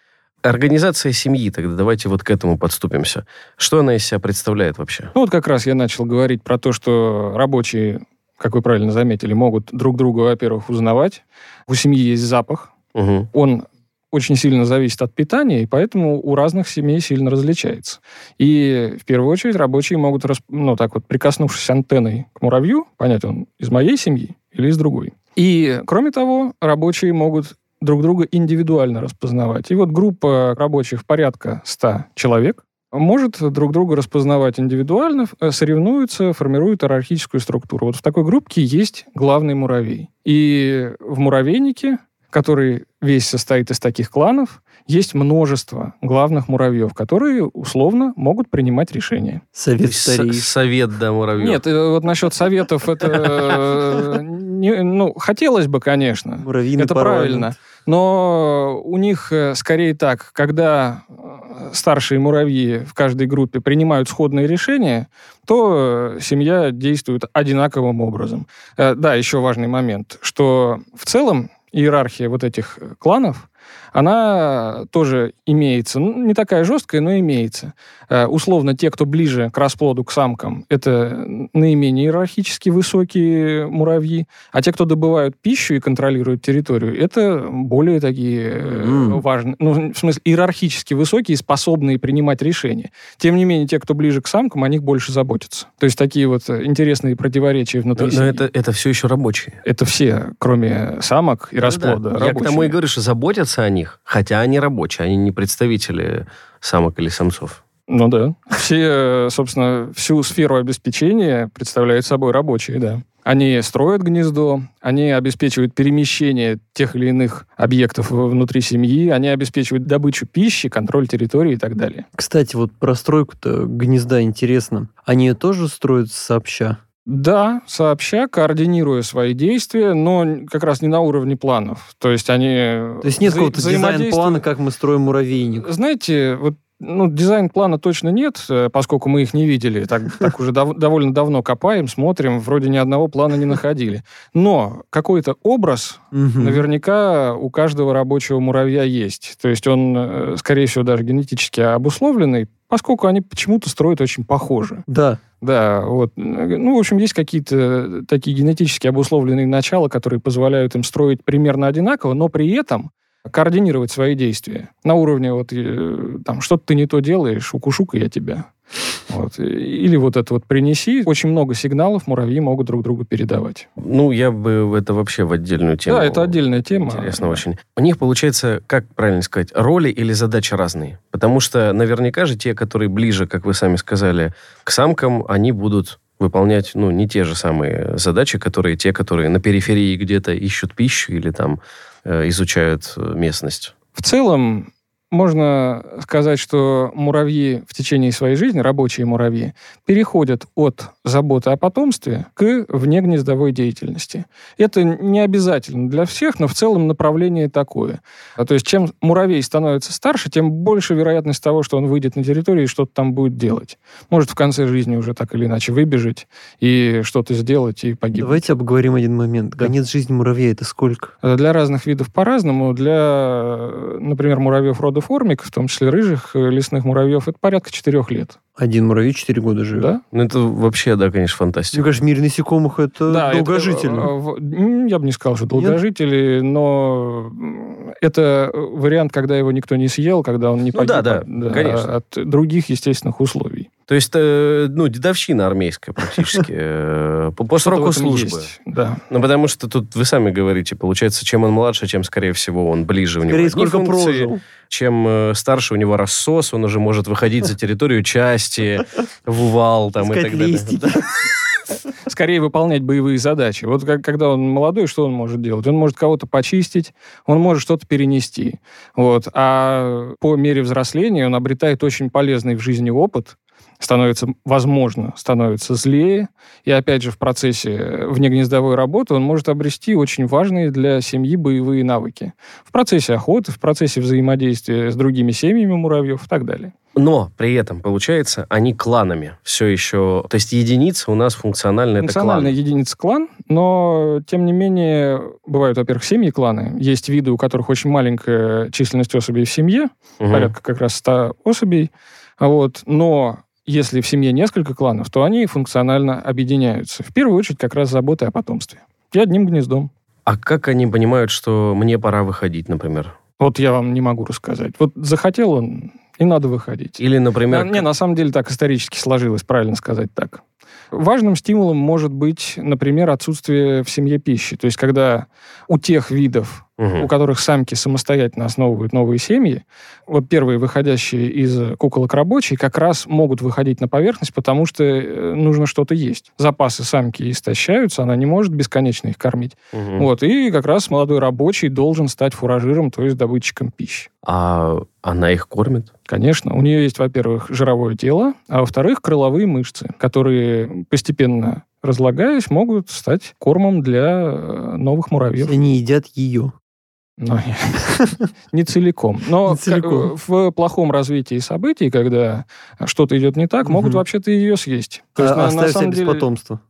Организация семьи, тогда давайте вот к этому подступимся. Что она из себя представляет вообще? Ну вот как раз я начал говорить про то, что рабочие, как вы правильно заметили, могут друг друга, во-первых, узнавать. У семьи есть запах. Угу. Он очень сильно зависит от питания, и поэтому у разных семей сильно различается. И в первую очередь рабочие могут, ну так вот, прикоснувшись антенной к муравью, понять, он из моей семьи или из другой. И, кроме того, рабочие могут друг друга индивидуально распознавать. И вот группа рабочих порядка 100 человек может друг друга распознавать индивидуально, э, соревнуются, формируют иерархическую структуру. Вот в такой группке есть главный муравей. И в муравейнике, который весь состоит из таких кланов, есть множество главных муравьев, которые условно могут принимать решения. Совет старейшин. совет, да, муравьев. Нет, э, вот насчет советов это... э, не- Ну, хотелось бы, конечно. Муравьиный Это парламент. правильно. Но у них э, скорее так, когда старшие муравьи в каждой группе принимают сходные решения, то семья действует одинаковым образом. Да, еще важный момент, что в целом иерархия вот этих э, кланов она тоже имеется. Ну, не такая жесткая, но имеется. Э, условно, те, кто ближе к расплоду, к самкам, это наименее иерархически высокие муравьи, а те, кто добывают пищу и контролируют территорию, это более такие mm. важные, ну, в смысле, иерархически высокие, способные принимать решения. Тем не менее, те, кто ближе к самкам, о них больше заботятся. То есть такие вот интересные противоречия внутри Но, но это, это все еще рабочие. Это все, кроме самок и расплода. Да, да. Я к тому и говорю, что заботятся о них, хотя они рабочие, они не представители самок или самцов. Ну да. Все, собственно, всю сферу обеспечения представляют собой рабочие, да. Они строят гнездо, они обеспечивают перемещение тех или иных объектов внутри семьи, они обеспечивают добычу пищи, контроль территории и так далее. Кстати, вот про стройку-то гнезда интересно. Они тоже строят сообща? Да, сообща, координируя свои действия, но как раз не на уровне планов. То есть они... То есть нет какого-то дизайн-плана, как мы строим муравейник? Знаете, вот ну, дизайн-плана точно нет, э, поскольку мы их не видели. Так, так уже дов- довольно давно копаем, смотрим, вроде ни одного плана не находили. Но какой-то образ наверняка у каждого рабочего муравья есть. То есть он, э, скорее всего, даже генетически обусловленный, поскольку они почему-то строят очень похоже. Да. Да, вот. Ну, в общем, есть какие-то такие генетически обусловленные начала, которые позволяют им строить примерно одинаково, но при этом координировать свои действия на уровне вот э, там что-то ты не то делаешь, укушу-ка я тебя. Вот. Или вот это вот принеси. Очень много сигналов муравьи могут друг другу передавать. Ну, я бы это вообще в отдельную тему. Да, это отдельная тема. Интересно да. очень. У них получается, как правильно сказать, роли или задачи разные. Потому что наверняка же те, которые ближе, как вы сами сказали, к самкам, они будут выполнять, ну, не те же самые задачи, которые те, которые на периферии где-то ищут пищу или там Э, изучают э, местность? В целом, можно сказать, что муравьи в течение своей жизни, рабочие муравьи, переходят от заботы о потомстве к внегнездовой деятельности. Это не обязательно для всех, но в целом направление такое. А то есть чем муравей становится старше, тем больше вероятность того, что он выйдет на территорию и что-то там будет делать. Может в конце жизни уже так или иначе выбежать и что-то сделать и погибнуть. Давайте обговорим один момент. Да. Конец жизни муравья это сколько? Для разных видов по-разному. Для, например, муравьев рода формик, в том числе рыжих э, лесных муравьев, это порядка четырех лет. Один муравей 4 года живет. Да? Ну, это вообще, да, конечно, фантастика. Мне кажется, в мире насекомых это да, долгожители. Это, я бы не сказал, что долгожители, Нет? но это вариант, когда его никто не съел, когда он не ну, да, да, да, конечно. от других естественных условий. То есть, э, ну, дедовщина армейская практически. Э, по сроку службы. Да. Ну, потому что тут вы сами говорите, получается, чем он младше, чем, скорее всего, он ближе у него. Скорее, сколько прожил. Чем э, старше у него рассос, он уже может выходить за территорию части, в увал там и так далее. скорее выполнять боевые задачи. Вот как, когда он молодой, что он может делать? Он может кого-то почистить, он может что-то перенести. Вот. А по мере взросления он обретает очень полезный в жизни опыт, становится, возможно, становится злее. И опять же, в процессе внегнездовой работы он может обрести очень важные для семьи боевые навыки. В процессе охоты, в процессе взаимодействия с другими семьями муравьев и так далее. Но при этом, получается, они кланами все еще... То есть единица у нас функциональная Функциональная это клан. единица клан, но, тем не менее, бывают, во-первых, семьи кланы. Есть виды, у которых очень маленькая численность особей в семье, угу. порядка как раз 100 особей. Вот. Но если в семье несколько кланов, то они функционально объединяются. В первую очередь как раз заботой о потомстве. И одним гнездом. А как они понимают, что мне пора выходить, например? Вот я вам не могу рассказать. Вот захотел он, и надо выходить. Или, например... Не, на самом деле так исторически сложилось, правильно сказать так. Важным стимулом может быть, например, отсутствие в семье пищи. То есть, когда у тех видов, угу. у которых самки самостоятельно основывают новые семьи, вот первые выходящие из куколок рабочие как раз могут выходить на поверхность, потому что э, нужно что-то есть. Запасы самки истощаются, она не может бесконечно их кормить. Угу. Вот, и как раз молодой рабочий должен стать фуражиром, то есть добытчиком пищи. А она их кормит? Конечно. У нее есть, во-первых, жировое тело, а во-вторых, крыловые мышцы, которые постепенно разлагаясь, могут стать кормом для э, новых муравьев. Они едят ее. Ну, не целиком. Но не целиком. в плохом развитии событий, когда что-то идет не так, могут вообще-то ее съесть. То есть, а, на, на самом деле... без потомства.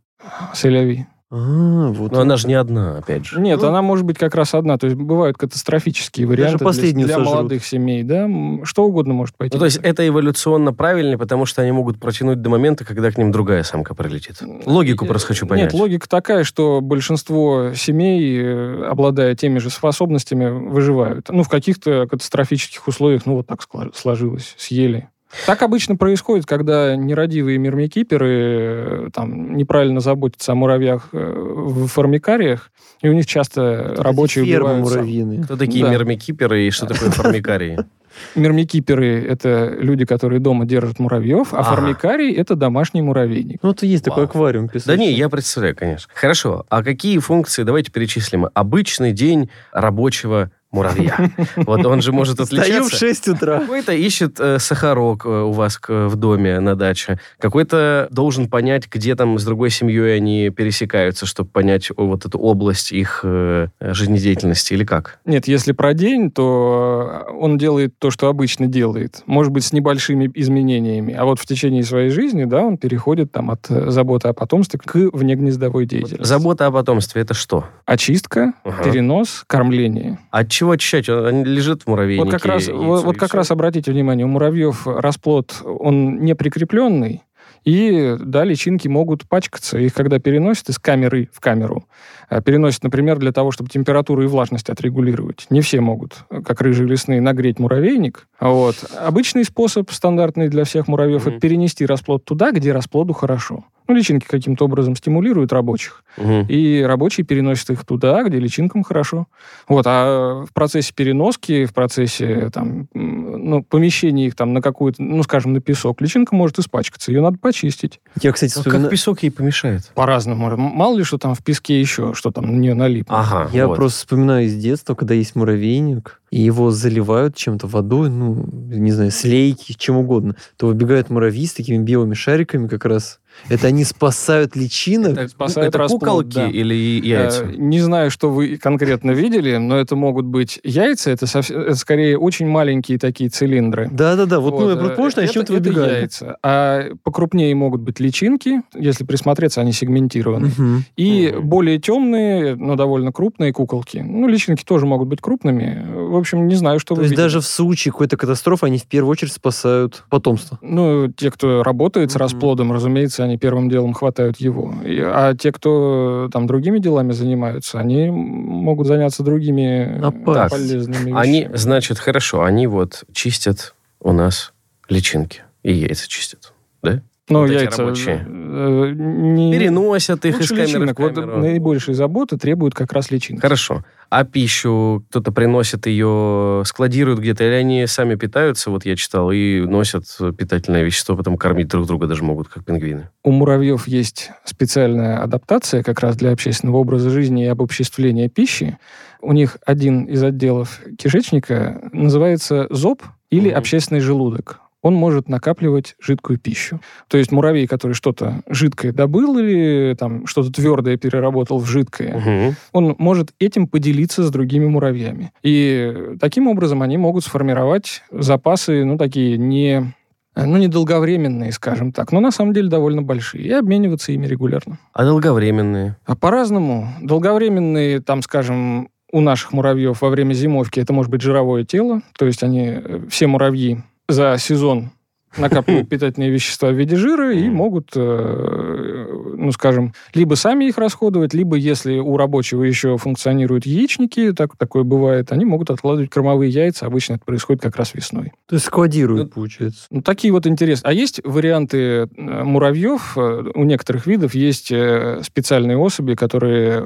Селяви. А, вот. Но она же не одна, опять же. Нет, Ну. она может быть как раз одна. То есть бывают катастрофические варианты для- для, сожрут. молодых семей, да. Что угодно может пойти. Ну, то есть это эволюционно правильнее, потому что они могут протянуть до момента, когда к ним другая самка прилетит. Логику просто хочу понять. Нет, логика такая, что большинство семей, э, обладая теми же способностями, выживают. Ну, в каких-то катастрофических условиях, ну, вот так сложилось, съели. Так обычно происходит, когда нерадивые мирмикиперы э, там, неправильно заботятся о муравьях э, в формикариях, и у них часто рабочие Фермы убивают муравьиные. Кто такие Да. мирмикиперы и что такое формикарии? Мирмикиперы — это люди, которые дома держат муравьев, а Ага. формикарий — это домашний муравейник. Ну, это есть такой Вау. аквариум Да песочный. не, я представляю, конечно. Хорошо, а какие функции, давайте перечислим. Обычный день рабочего муравья. Вот он же может Встаю в отличаться. 6 утра. Какой-то ищет э, сахарок э, у вас к- в доме на даче. Какой-то должен понять, где там с другой семьей они пересекаются, чтобы понять о, вот эту область их э, жизнедеятельности или как? Нет, если про день, то он делает то, что обычно делает. Может быть, с небольшими изменениями. А вот в течение своей жизни, да, он переходит там от заботы о потомстве к внегнездовой деятельности. Забота о потомстве это что? Очистка, Ага. перенос, кормление. От чего очищать? Он он лежит в муравейнике. Вот как раз, яйцо, вот, вот как раз обратите внимание, у муравьев расплод, он не прикрепленный, и, да, личинки могут пачкаться. Их когда переносят из камеры в камеру, э, переносят, например, для того, чтобы температуру и влажность отрегулировать. Не все могут, э, как рыжие лесные, нагреть муравейник. Вот. Обычный способ, стандартный для всех муравьев, Мгм. это перенести расплод туда, где расплоду хорошо. Ну, личинки каким-то образом стимулируют рабочих, Мгм. и рабочие переносят их туда, где личинкам хорошо. Вот, а в процессе переноски, в процессе там, ну, помещения их там на какую-то, ну, скажем, на песок, личинка может испачкаться, ее надо почистить. Я, кстати, вспоминаю... Как песок ей помешает? По-разному. Мало ли, что там в песке еще, что там на нее налипло. Ага, Я вот. просто вспоминаю из детства, когда есть муравейник, и его заливают чем-то водой, ну, не знаю, слейки, чем угодно, то выбегают муравьи с такими белыми шариками как раз. Это они спасают личинок. Это, спасает это расплод, куколки да. или яйца? Э, Не знаю, что вы конкретно видели, но это могут быть яйца, это, совсем- это скорее очень маленькие такие цилиндры. Да-да-да, вот, ну, я э, просто помню, что они это- чем-то это выбегали. яйца. А покрупнее могут быть личинки, если присмотреться, они сегментированы. Мгм. И Мгм. более темные, но довольно крупные куколки. Ну, личинки тоже могут быть крупными. В общем, не знаю, что То вы есть видели. даже в случае какой-то катастрофы они в первую очередь спасают потомство. Ну, те, кто работает с расплодом, разумеется, они первым делом хватают его. И- а те, кто там другими делами занимаются, они могут заняться другими э, Опасно. полезными вещами. Они, значит, хорошо, они вот чистят у нас личинки и яйца чистят, да? Ну, вот яйца рабочие. э, не... Переносят их из Лучше камеры в личинок. Вот камеру. наибольшей заботы требуют как раз личинки. Хорошо. А пищу кто-то приносит ее, складирует где-то, или они сами питаются, вот я читал, и носят питательное вещество, потом кормить друг друга даже могут, как пингвины. У муравьев есть специальная адаптация как раз для общественного образа жизни и обобществления пищи. У них один из отделов кишечника называется зоб или Мгм. общественный желудок. Он может накапливать жидкую пищу. То есть муравей, который что-то жидкое добыл или там что-то твердое переработал в жидкое, Мгм. он может этим поделиться с другими муравьями. И таким образом они могут сформировать запасы, ну, такие не ну, недолговременные, скажем так, но на самом деле довольно большие, и обмениваться ими регулярно. А долговременные? А по-разному. Долговременные, там, скажем, у наших муравьев во время зимовки это может быть жировое тело, то есть они, э, все муравьи за сезон накапливают питательные вещества в виде жира и могут, э, ну, скажем, либо сами их расходовать, либо, если у рабочего еще функционируют яичники, так, такое бывает, они могут откладывать кормовые яйца. Обычно это происходит как раз весной. То есть складируют, получается. Ну, такие вот интересные. А есть варианты э, муравьев. э, У некоторых видов есть специальные особи, которые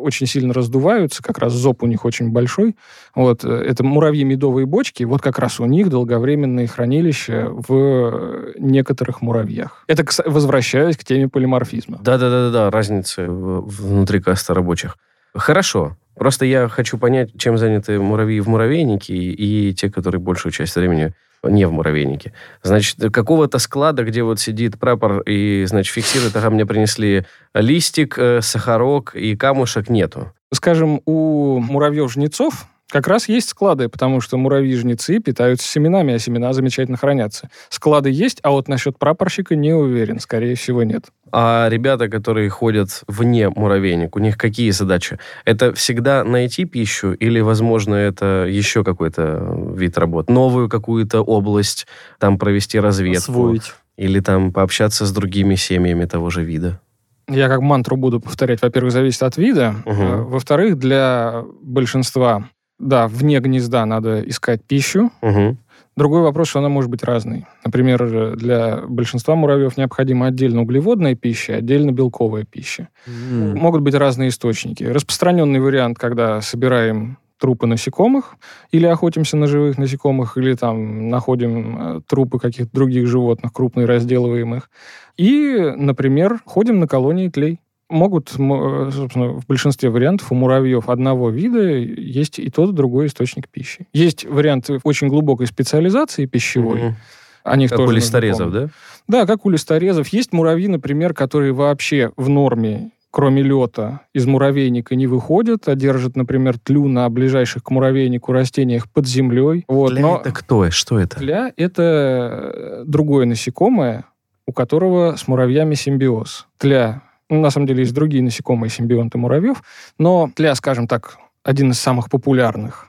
очень сильно раздуваются. Как раз зоб у них очень большой. Вот. э, Это муравьи-медовые бочки. Вот как раз у них долговременные хранилища в э, некоторых муравьях. Это возвращаясь к теме полиморфизма. Да-да-да-да, разница в- внутри каста рабочих. Хорошо. Просто я хочу понять, чем заняты муравьи в муравейнике и, и те, которые большую часть времени не в муравейнике. Значит, какого-то склада, где вот сидит прапор и, значит, фиксирует, ага, мне принесли листик, э, сахарок и камушек, нету. Скажем, у муравьев-жнецов как раз есть склады, потому что муравьи-жнецы питаются семенами, а семена замечательно хранятся. Склады есть, а вот насчет прапорщика не уверен, скорее всего, нет. А ребята, которые ходят вне муравейник, у них какие задачи? Это всегда найти пищу или, возможно, это еще какой-то вид работ? Новую какую-то область, там провести разведку? Освоить. Или там пообщаться с другими семьями того же вида? Я как мантру буду повторять. Во-первых, зависит от вида. Угу. Во-вторых, для большинства, да, вне гнезда надо искать пищу. Угу. Другой вопрос, что она может быть разной. Например, для большинства муравьев необходима отдельно углеводная пища, отдельно белковая пища. М. Могут быть разные источники. Распространенный вариант, когда собираем трупы насекомых или охотимся на живых насекомых, или там находим э, трупы каких-то других животных, крупные, разделываем их. И, например, ходим на колонии тлей. Могут, э, собственно, в большинстве вариантов у муравьев одного вида есть и тот, и другой источник пищи. Есть варианты очень глубокой специализации пищевой. Мгм. О них Как тоже у листорезов, да? Да, как у листорезов. Есть муравьи, например, которые вообще в норме, кроме лета, из муравейника не выходят, а держат, например, тлю на ближайших к муравейнику растениях под землей. Вот. Тля Но это кто? Что это? тля — это э, другое насекомое, у которого с муравьями симбиоз. Тля, на самом деле, есть другие насекомые симбионты муравьев, но тля, скажем так, один из самых популярных.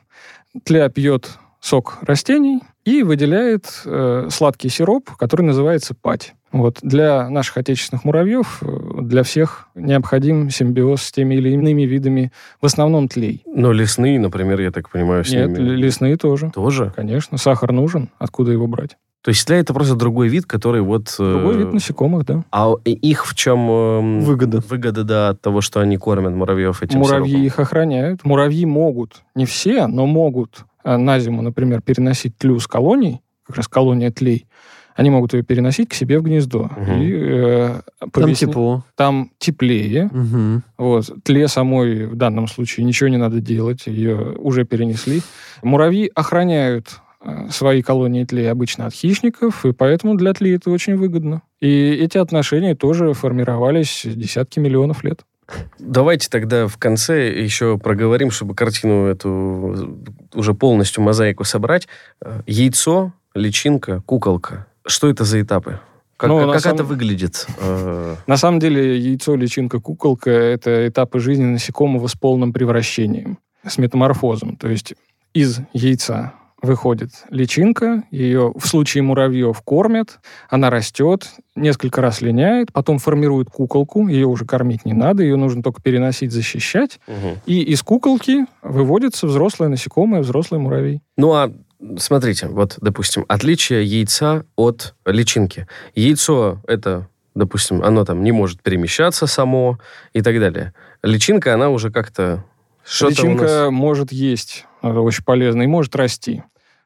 Тля пьет сок растений и выделяет э, сладкий сироп, который называется пать. Вот. Для наших отечественных муравьев, э, для всех необходим симбиоз с теми или иными видами, в основном тлей. Но лесные, например, я так понимаю, с Нет, ними... лесные тоже. Тоже? Конечно, сахар нужен. Откуда его брать? То есть тля это просто другой вид, который вот... э, Другой вид насекомых, да. А их в чем... эм, Выгода. Выгода, да, от того, что они кормят муравьев этим Муравьи сиропом. их охраняют. Муравьи могут, не все, но могут э, на зиму, например, переносить тлю с колоний, как раз колония тлей, они могут ее переносить к себе в гнездо. Мгм. И, э, по Там тепло. Там теплее. Мгм. Вот. Тле самой в данном случае ничего не надо делать, ее уже перенесли. Муравьи охраняют свои колонии тлей обычно от хищников, и поэтому для тлей это очень выгодно. И эти отношения тоже формировались десятки миллионов лет. Давайте тогда в конце еще проговорим, чтобы картину эту уже полностью мозаику собрать. Э, Яйцо, личинка, куколка. Что это за этапы? Как, Ну, как- самом- это выглядит? Э, На самом деле яйцо, личинка, куколка — это этапы жизни насекомого с полным превращением, с метаморфозом. То есть из яйца выходит личинка, ее в случае муравьев кормят, она растет, несколько раз линяет, потом формирует куколку, ее уже кормить не надо, ее нужно только переносить, защищать, мгм. и из куколки выводится взрослое насекомое, взрослый муравей. Ну а смотрите, вот, допустим, отличие яйца от личинки. Яйцо это, допустим, оно там не может перемещаться само и так далее. Личинка, она уже как-то что-то у Личинка нас... может есть, это очень полезно, и может расти.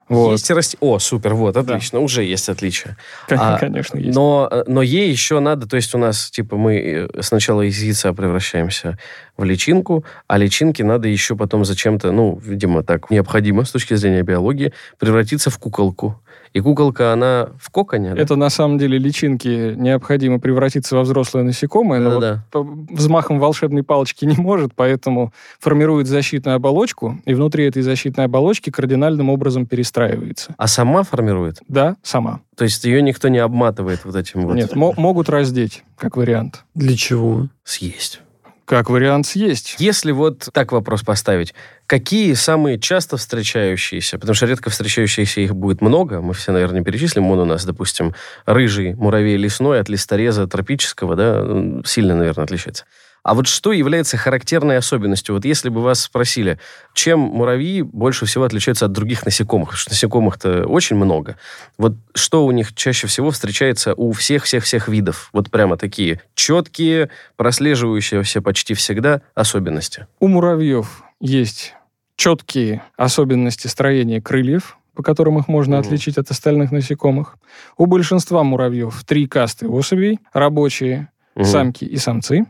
Вот. Есть и расти. О, супер, вот, Да. отлично, уже есть отличие. Кон- А, Конечно, есть. Но, э, но ей еще надо, то есть у нас, типа, мы э, сначала из яйца превращаемся в личинку, а личинке надо еще потом зачем-то, ну, видимо, так необходимо с точки зрения биологии, превратиться в куколку. И куколка, она в коконе, да? Это на самом деле личинки необходимо превратиться во взрослое насекомое, но вот Да-да-да. по- взмахом волшебной палочки не может, поэтому формирует защитную оболочку, и внутри этой защитной оболочки кардинальным образом перестраивается. А сама формирует? Да, сама. То есть ее никто не обматывает вот этим вот Нет, мо- могут раздеть, как вариант. Для чего? съесть. Как вариант съесть. Если вот так вопрос поставить, какие самые часто встречающиеся, потому что редко встречающиеся их будет много, мы все, наверное, перечислим, он у нас, допустим, рыжий муравей лесной от листореза тропического, да, сильно, наверное, отличается. А вот что является характерной особенностью? Вот если бы вас спросили, чем муравьи больше всего отличаются от других насекомых? Потому что насекомых-то очень много. Вот что у них чаще всего встречается у всех-всех-всех видов? Вот прямо такие четкие, прослеживающиеся почти всегда особенности. У муравьев есть четкие особенности строения крыльев, по которым их можно Мгм. отличить от остальных насекомых. У большинства муравьев три касты особей, рабочие, Мгм. самки и самцы.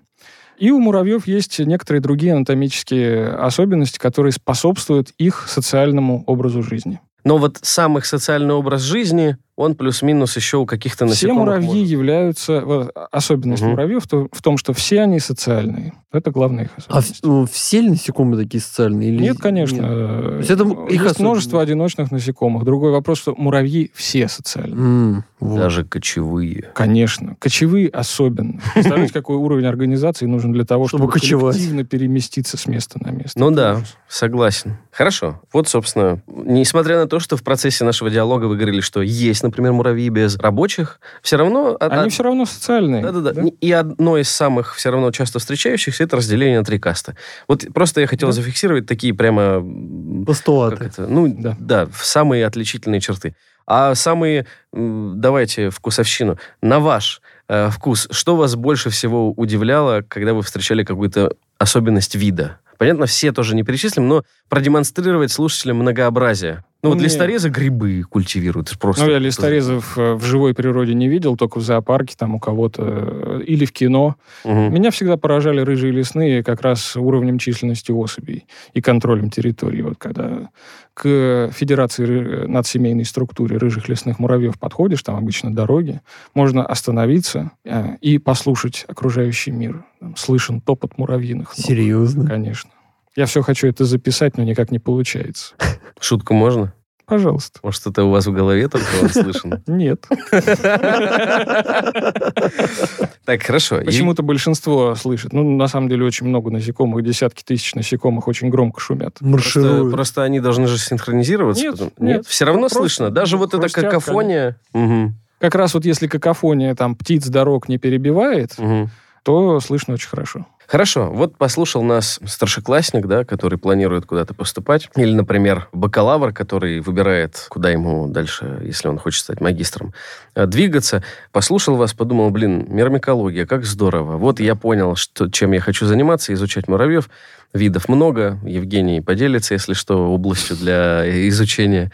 И у муравьев есть некоторые другие анатомические особенности, которые способствуют их социальному образу жизни. Но вот сам их социальный образ жизни он плюс-минус еще у каких-то Все насекомых... муравьи может- являются... вот, Особенность Мгм. муравьев в то- в том, что все они социальные. Это главная их А особенность. ну, все ли насекомые такие социальные? Или... Нет, конечно. Нет. э, есть это их Есть множество одиночных насекомых. Другой вопрос, что муравьи все социальные. М, вот. Даже кочевые. Конечно. Кочевые особенно. Представляете, какой уровень организации нужен для того, Чтобы чтобы, кочевать. коллективно переместиться с места на место. Ну да, согласен. Хорошо. Вот, собственно, несмотря на то, что в процессе нашего диалога вы говорили, что есть, например, муравьи без рабочих, все равно... Они все равно социальные. Да-да-да. да? И одно из самых все равно часто встречающихся это разделение на три каста. Вот просто я хотел Да. зафиксировать такие прямо... Постулаты. это? Ну, Да. да. самые отличительные черты. А самые, давайте, вкусовщину. На ваш э, вкус, что вас больше всего удивляло, когда вы встречали какую-то особенность вида? Понятно, все тоже не перечислим, но продемонстрировать слушателям многообразие. Ну, вот листорезы грибы культивируют. это Просто Ну, я листорезов э, в живой природе не видел, только в зоопарке там у кого-то э, или в кино. Мгм. Меня всегда поражали рыжие лесные как раз уровнем численности особей и контролем территории. Вот когда к Федерации ры- надсемейной структуре рыжих лесных муравьев подходишь, там обычно дороги, можно остановиться э, и послушать окружающий мир. Там слышен топот муравьиных. ног. Серьезно? Конечно. Я все хочу это записать, но никак не получается. Шутку можно? Пожалуйста. Может, это у вас в голове только он слышен? Нет. Так, хорошо. Почему-то большинство слышит. Ну, на самом деле, очень много насекомых, десятки тысяч насекомых очень громко шумят. Маршируют. просто они должны же синхронизироваться. Нет. Все равно слышно. Даже вот эта какофония. Как раз вот если какофония там птиц дорог не перебивает, то слышно очень хорошо. Хорошо, вот послушал нас старшеклассник, да, который планирует куда-то поступать. Или, например, бакалавр, который выбирает, куда ему дальше, если он хочет стать магистром, э, двигаться. Послушал вас, подумал, блин, мирмикология, как здорово. Вот я понял, что, чем я хочу заниматься, изучать муравьев. Видов много. Евгений поделится, если что, областью для изучения.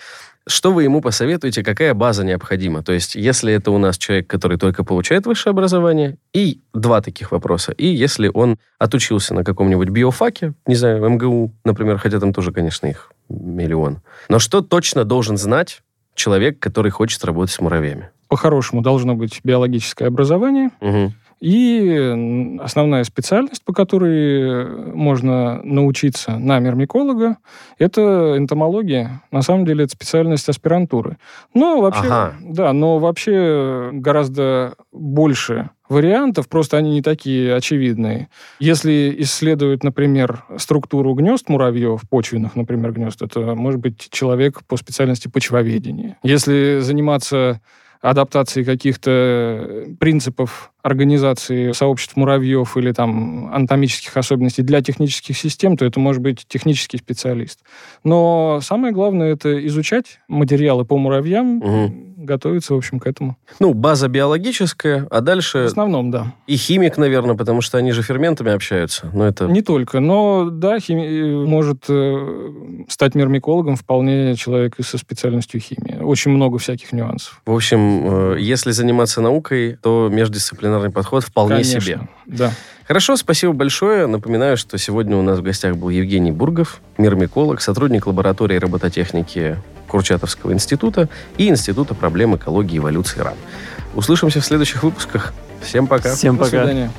Что вы ему посоветуете, какая база необходима? То есть, если это у нас человек, который только получает высшее образование, и два таких вопроса. И если он отучился на каком-нибудь биофаке, не знаю, МГУ, например, хотя там тоже, конечно, их миллион. Но что точно должен знать человек, который хочет работать с муравьями? По-хорошему должно быть биологическое образование Мгм. И основная специальность, по которой э, можно научиться на мирмиколога, это энтомология. На самом деле это специальность аспирантуры. Но вообще, Ага. да, но вообще гораздо больше вариантов, просто они не такие очевидные. Если исследовать, например, структуру гнезд муравьев, почвенных, например, гнезд, это может быть человек по специальности почвоведения. Если заниматься адаптацией каких-то принципов организации сообществ муравьев или там анатомических особенностей для технических систем, то это может быть технический специалист. Но самое главное это изучать материалы по муравьям, Мгм. готовиться, в общем, к этому. Ну, база биологическая, а В дальше основном, да. и химик, наверное, потому что они же ферментами общаются. Но это... Не только, но да, хими- может э, стать мирмикологом вполне человек и со специальностью химии. Очень много всяких нюансов. В общем, э, если заниматься наукой, то междисциплинарный подход вполне Конечно, себе. Да. Хорошо, спасибо большое. Напоминаю, что сегодня у нас в гостях был Евгений Бургов, мирмиколог, сотрудник лаборатории робототехники Курчатовского института и Института проблем экологии и эволюции РАН. Услышимся в следующих выпусках. Всем пока. Всем До пока. свидания.